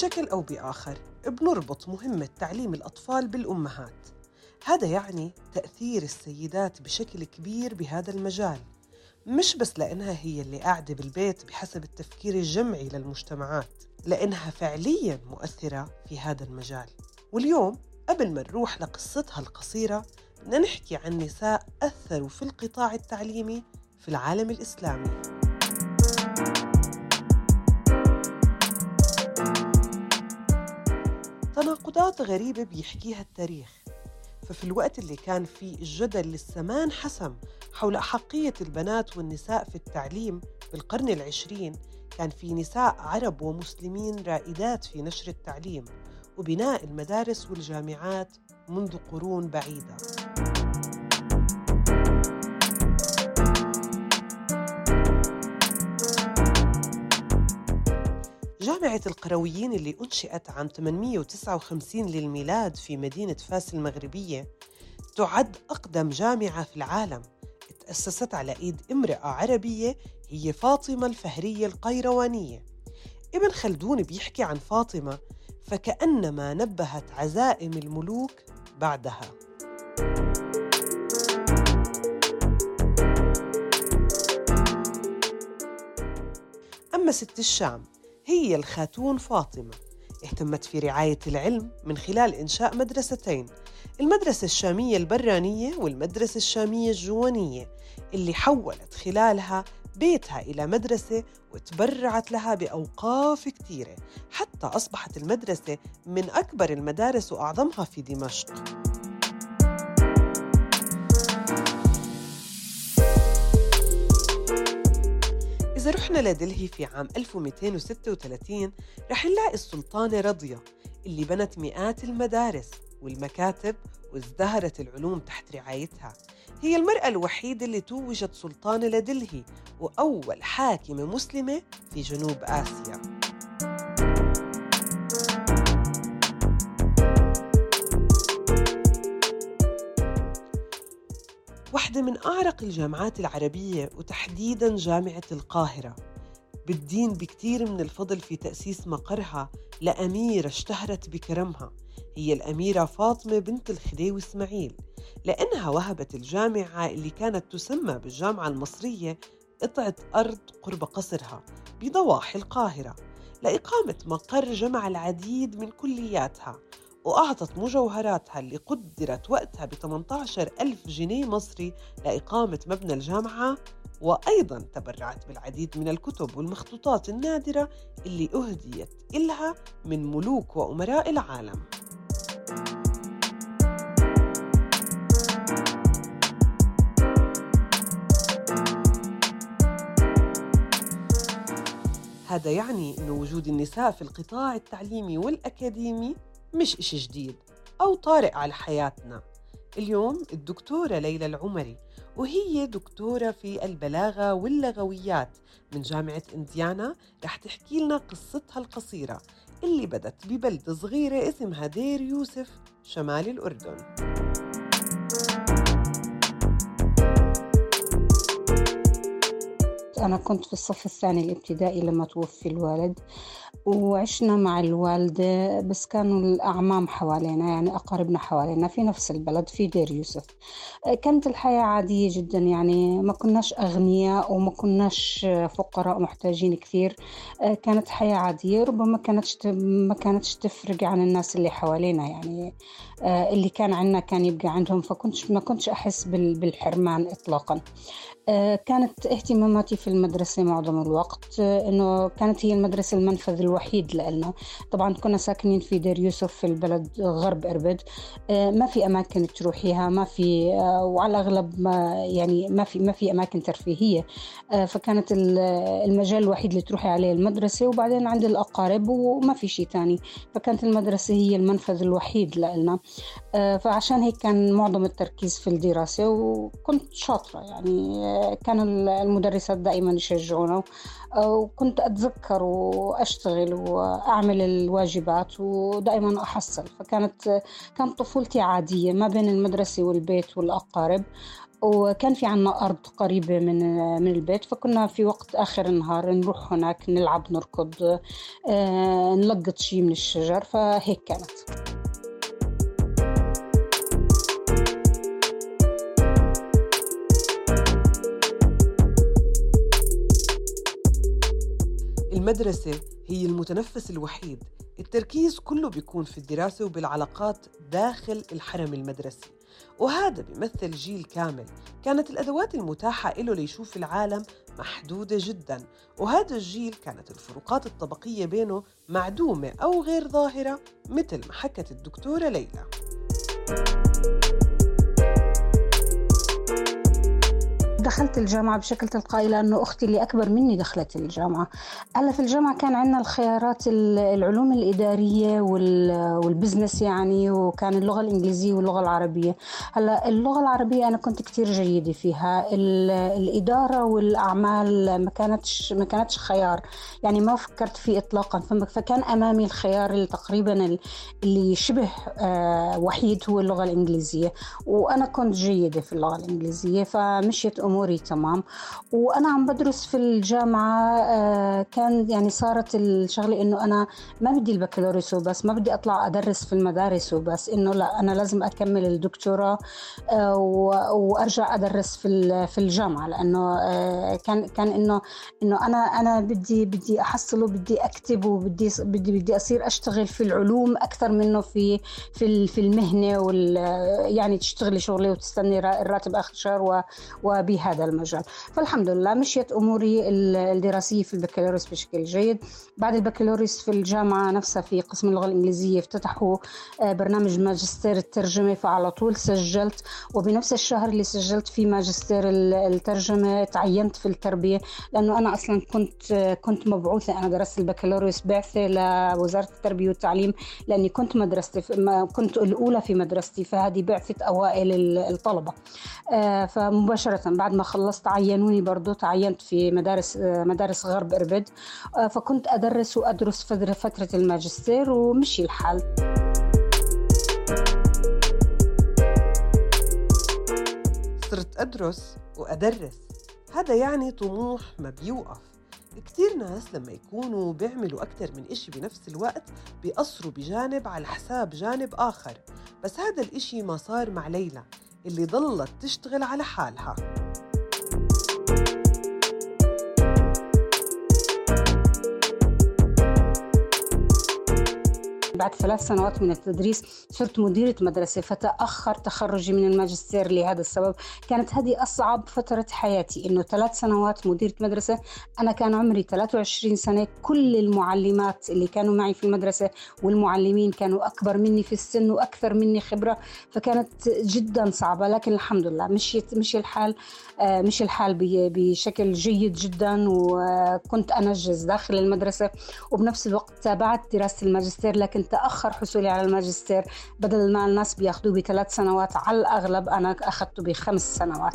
بشكل أو بآخر بنربط مهمة تعليم الأطفال بالأمهات. هذا يعني تأثير السيدات بشكل كبير بهذا المجال مش بس لأنها هي اللي قاعدة بالبيت بحسب التفكير الجمعي للمجتمعات لأنها فعليا مؤثرة في هذا المجال. واليوم قبل ما نروح لقصتها القصيرة بدنا نحكي عن نساء أثروا في القطاع التعليمي في العالم الإسلامي. تناقضات غريبة بيحكيها التاريخ. ففي الوقت اللي كان فيه الجدل لسه ما انحسم حول أحقية البنات والنساء في التعليم بالقرن العشرين كان في نساء عرب ومسلمين رائدات في نشر التعليم وبناء المدارس والجامعات منذ قرون بعيدة. جامعة القرويين اللي أنشئت عام 859 للميلاد في مدينة فاس المغربية تعد أقدم جامعة في العالم. تأسست على إيد امرأة عربية هي فاطمة الفهرية القيروانية. ابن خلدون بيحكي عن فاطمة فكأنما نبهت عزائم الملوك بعدها. أما ست الشام هي الخاتون فاطمة اهتمت في رعاية العلم من خلال إنشاء مدرستين المدرسة الشامية البرانية والمدرسة الشامية الجوانية اللي حولت خلالها بيتها إلى مدرسة وتبرعت لها بأوقاف كثيرة حتى أصبحت المدرسة من أكبر المدارس وأعظمها في دمشق. إذا رحنا لدلهي في عام 1236 رح نلاقي السلطانة رضية اللي بنت مئات المدارس والمكاتب وازدهرت العلوم تحت رعايتها. هي المرأة الوحيدة اللي توجت سلطانة لدلهي وأول حاكمة مسلمة في جنوب آسيا. واحدة من أعرق الجامعات العربية وتحديداً جامعة القاهرة. بالدين بكتير من الفضل في تأسيس مقرها لأميرة اشتهرت بكرمها. هي الأميرة فاطمة بنت الخديوي إسماعيل. لأنها وهبت الجامعة اللي كانت تسمى بالجامعة المصرية قطعة أرض قرب قصرها بضواحي القاهرة. لإقامة مقر جمع العديد من كلياتها. وأعطت مجوهراتها اللي قدرت وقتها ب 18 ألف جنيه مصري لإقامة مبنى الجامعة وأيضا تبرعت بالعديد من الكتب والمخطوطات النادرة اللي أهديت إلها من ملوك وأمراء العالم. هذا يعني أن وجود النساء في القطاع التعليمي والأكاديمي مش إشي جديد أو طارئ على حياتنا. اليوم الدكتورة ليلى العمري وهي دكتورة في البلاغة واللغويات من جامعة إنديانا رح تحكي لنا قصتها القصيرة اللي بدت ببلدة صغيرة اسمها دير يوسف شمال الأردن. أنا كنت في الصف الثاني الابتدائي لما توفي الوالد وعشنا مع الوالدة بس كانوا الأعمام حوالينا يعني أقاربنا حوالينا في نفس البلد في دير يوسف. كانت الحياة عادية جدا يعني ما كناش أغنياء وما كناش فقراء محتاجين كثير. كانت حياة عادية ربما كانتش ما كانتش تفرق عن الناس اللي حوالينا يعني اللي كان عندنا كان يبقى عندهم فكنتش ما كنتش أحس بالحرمان إطلاقا. كانت اهتماماتي في المدرسة معظم الوقت إنه كانت هي المدرسة المنفذ الوحيد لنا طبعا كنا ساكنين في دير يوسف في البلد غرب إربد. ما في أماكن تروحيها ما في وعلى الأغلب ما يعني ما في ما في أماكن ترفيهية. فكانت المجال الوحيد اللي تروحي عليه المدرسة وبعدين عند الأقارب وما في شيء تاني. فكانت المدرسة هي المنفذ الوحيد لنا فعشان هيك كان معظم التركيز في الدراسة وكنت شاطرة. يعني كان المدرسات دائما يشجعونا. وكنت أتذكر وأشتغل وأعمل الواجبات ودائما أحصل. فكانت كانت طفولتي عادية ما بين المدرسة والبيت والأقارب وكان في عنا أرض قريبة من من البيت فكنا في وقت آخر النهار نروح هناك نلعب نركض آه، نلقط شيء من الشجر. فهيك كانت. المدرسة هي المتنفس الوحيد. التركيز كله بيكون في الدراسة وبالعلاقات داخل الحرم المدرسي. وهذا بيمثل جيل كامل. كانت الأدوات المتاحة له ليشوف العالم محدودة جدا. وهذا الجيل كانت الفروقات الطبقية بينه معدومة أو غير ظاهرة مثل ما حكت الدكتورة ليلى. دخلت الجامعة بشكل تلقائي لأنه أختي اللي أكبر مني دخلت الجامعة. هلا في الجامعة كان عندنا الخيارات العلوم الإدارية والبزنس يعني وكان اللغة الإنجليزية واللغة العربية. هلا اللغة العربية أنا كنت كتير جيدة فيها. الإدارة والأعمال ما كانتش ما كانتش خيار. يعني ما فكرت فيه إطلاقا. فكان أمامي الخيار تقريبا اللي شبه آه، وحيد هو اللغة الإنجليزية. وأنا كنت جيدة في اللغة الإنجليزية فمشيت اموري تمام. وأنا عم بدرس في الجامعة آه، كان يعني صارت الشغلة إنه أنا ما بدي البكالوريوس وبس ما بدي أطلع أدرس في المدارس وبس إنه لا أنا لازم أكمل الدكتوراه آه، وأرجع أدرس في في الجامعة. لأنه آه، كان كان إنه إنه أنا أنا بدي بدي احصل وبدي أكتب وبدي بدي بدي أصير أشتغل في العلوم أكثر منه في في في المهنة وال يعني تشتغلي شغلي وتستني الراتب آخر الشهر وبها هذا المجال. فالحمد لله مشيت أموري الدراسية في البكالوريوس بشكل جيد. بعد البكالوريوس في الجامعة نفسها في قسم اللغة الإنجليزية افتتحوا آه، برنامج ماجستير الترجمة فعلى طول سجلت. وبنفس الشهر اللي سجلت فيه ماجستير الترجمة تعينت في التربية لأنه أنا أصلا كنت كنت مبعوثة. أنا درست البكالوريوس بعثة لوزارة التربية والتعليم لأني كنت مدرستي كنت الأولى في مدرستي فهذه بعثة أوائل الطلبة. آه، فمباشرة بعد ما خلصت عينوني برضو تعينت في مدارس مدارس غرب إربد آه، فكنت أدرس وأدرس فترة الماجستير ومشي الحال. صرت أدرس وأدرس. هذا يعني طموح ما بيوقف. كتير ناس لما يكونوا بيعملوا أكثر من إشي بنفس الوقت بيقصروا بجانب على حساب جانب آخر. بس هذا الإشي ما صار مع ليلى. اللي ضلت تشتغل على حالها. بعد ثلاث سنوات من التدريس صرت مديرة مدرسة فتأخر تخرجي من الماجستير لهذا السبب. كانت هذه أصعب فترة حياتي إنه ثلاث سنوات مديرة مدرسة. أنا كان عمري 23 سنة كل المعلمات اللي كانوا معي في المدرسة والمعلمين كانوا أكبر مني في السن وأكثر مني خبرة فكانت جدا صعبة. لكن الحمد لله مشيت مشي الحال آه، مشي الحال بشكل جيد جدا وكنت أنجز داخل المدرسة. وبنفس الوقت تابعت دراسة الماجستير لكن تأخر حصولي على الماجستير بدل ما الناس بياخذوه بثلاث سنوات. على الأغلب أنا أخذته بخمس سنوات.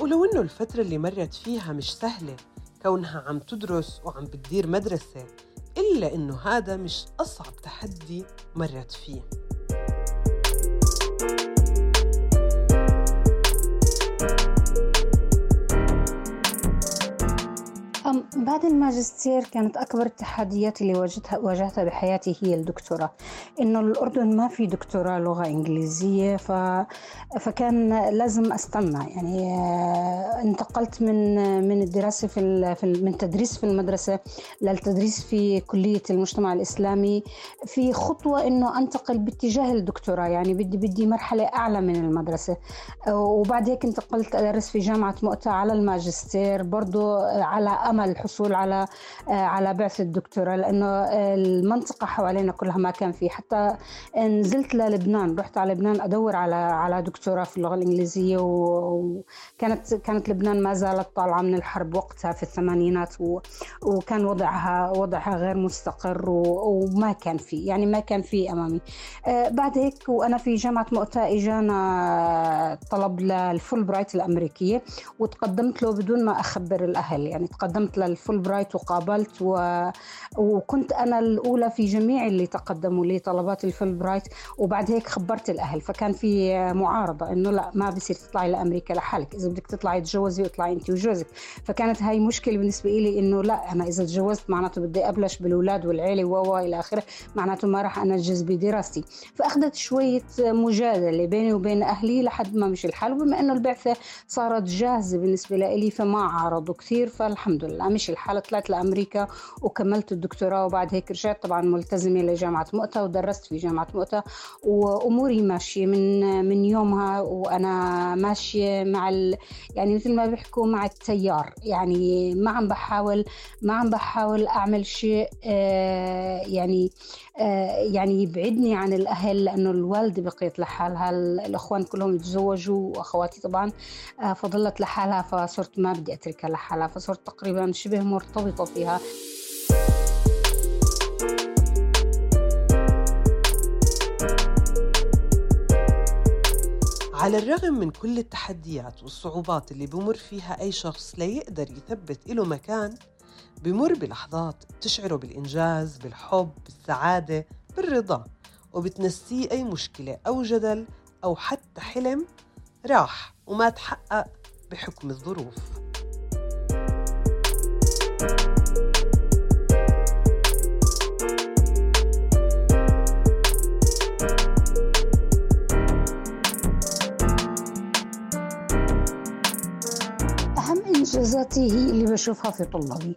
ولو إنه الفترة اللي مرت فيها مش سهلة كونها عم تدرس وعم بتدير مدرسة إلا إنه هذا مش أصعب تحدي مرت فيه. بعد الماجستير كانت أكبر التحديات اللي واجهتها واجهتها بحياتي هي الدكتوراه. إنه الأردن ما في دكتوراه لغة إنجليزية ف... فكان لازم أستنى. يعني آه، انتقلت من من الدراسة في, ال... في ال... من تدريس في المدرسة للتدريس في كلية المجتمع الإسلامي. في خطوة إنه أنتقل باتجاه الدكتوراه. يعني بدي بدي مرحلة أعلى من المدرسة. وبعد هيك انتقلت أدرس في جامعة مؤتة على الماجستير برضو على أمل الحصول على آه، على بعثة الدكتوراه لأنه المنطقة حوالينا كلها ما كان في حتى نزلت للبنان رحت على لبنان أدور على على دكتوراه في اللغة الإنجليزية وكانت كانت لبنان ما زالت طالعة من الحرب وقتها في الثمانينات وكان وضعها وضعها غير مستقر وما كان في يعني ما كان في أمامي. آه، بعد هيك وأنا في جامعة مؤتة إجانا طلب للفول برايت الأمريكية وتقدمت له بدون ما أخبر الأهل يعني تقدمت قدمت للفول برايت وقابلت و... وكنت أنا الأولى في جميع اللي تقدموا لي طلبات الفول برايت وبعد هيك خبرت الأهل فكان في معارضة إنه لا ما بصير تطلعي لأمريكا لحالك إذا بدك تطلعي تجوزي واطلعي أنت وجوزك. فكانت هاي مشكلة بالنسبة لي إنه لا أنا إذا تجوزت معناته بدي أبلش بالأولاد والعيلة و إلى آخره معناته ما راح أنجز بدراستي. فأخذت شوية مجادلة بيني وبين أهلي لحد ما مشي الحال وبما إنه البعثة صارت جاهزة بالنسبة لي فما عارضوا كثير فالحمد لله مشي الحال طلعت لأمريكا وكملت الدكتوراه وبعد هيك رجعت طبعا ملتزمة لجامعة مؤتة ودرست في جامعة مؤتة وأموري ماشية من من يومها وأنا ماشية مع ال... يعني مثل ما بيحكوا مع التيار يعني ما عم بحاول ما عم بحاول أعمل شيء آه يعني آه يعني يبعدني عن الأهل لأنه الوالدة بقيت لحالها الأخوان كلهم تزوجوا وأخواتي طبعا آه فضلت لحالها فصرت ما بدي أتركها لحالها فصرت تقريبا شبه مرتبطة فيها. على الرغم من كل التحديات والصعوبات اللي بمر فيها أي شخص ليقدر يثبت له مكان بمر بلحظات بتشعره بالإنجاز بالحب بالسعادة بالرضا وبتنسيه أي مشكلة أو جدل أو حتى حلم راح وما تحقق بحكم الظروف. هي اللي بشوفها في طلابي.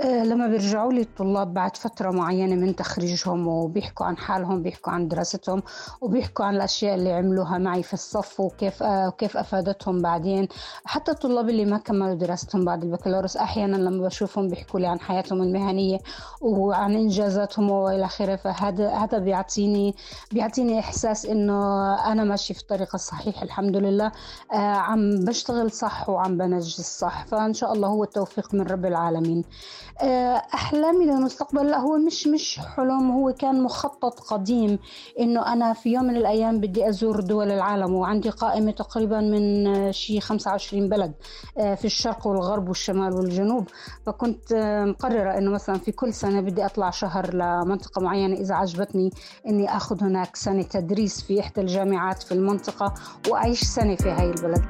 لما بيرجعوا لي الطلاب بعد فترة معينة من تخريجهم وبيحكوا عن حالهم بيحكوا عن دراستهم وبيحكوا عن الأشياء اللي عملوها معي في الصف وكيف أه وكيف أفادتهم بعدين. حتى الطلاب اللي ما كملوا دراستهم بعد البكالوريوس أحيانا لما بشوفهم بيحكوا لي عن حياتهم المهنية وعن إنجازاتهم وإلى آخره فهذا هذا بيعطيني بيعطيني إحساس إنه أنا ماشي في الطريق الصحيح الحمد لله. أه عم بشتغل صح وعم بنجز صح فإن شاء الله هو التوفيق من رب العالمين. احلامي للمستقبل لا هو مش مش حلم هو كان مخطط قديم إنه أنا في يوم من الأيام بدي أزور دول العالم وعندي قائمة تقريبا من شي 25 بلد في الشرق والغرب والشمال والجنوب. فكنت مقررة إنه مثلا في كل سنة بدي أطلع شهر لمنطقة معينة إذا عجبتني إني آخذ هناك سنة تدريس في إحدى الجامعات في المنطقة وأعيش سنة في هاي البلد.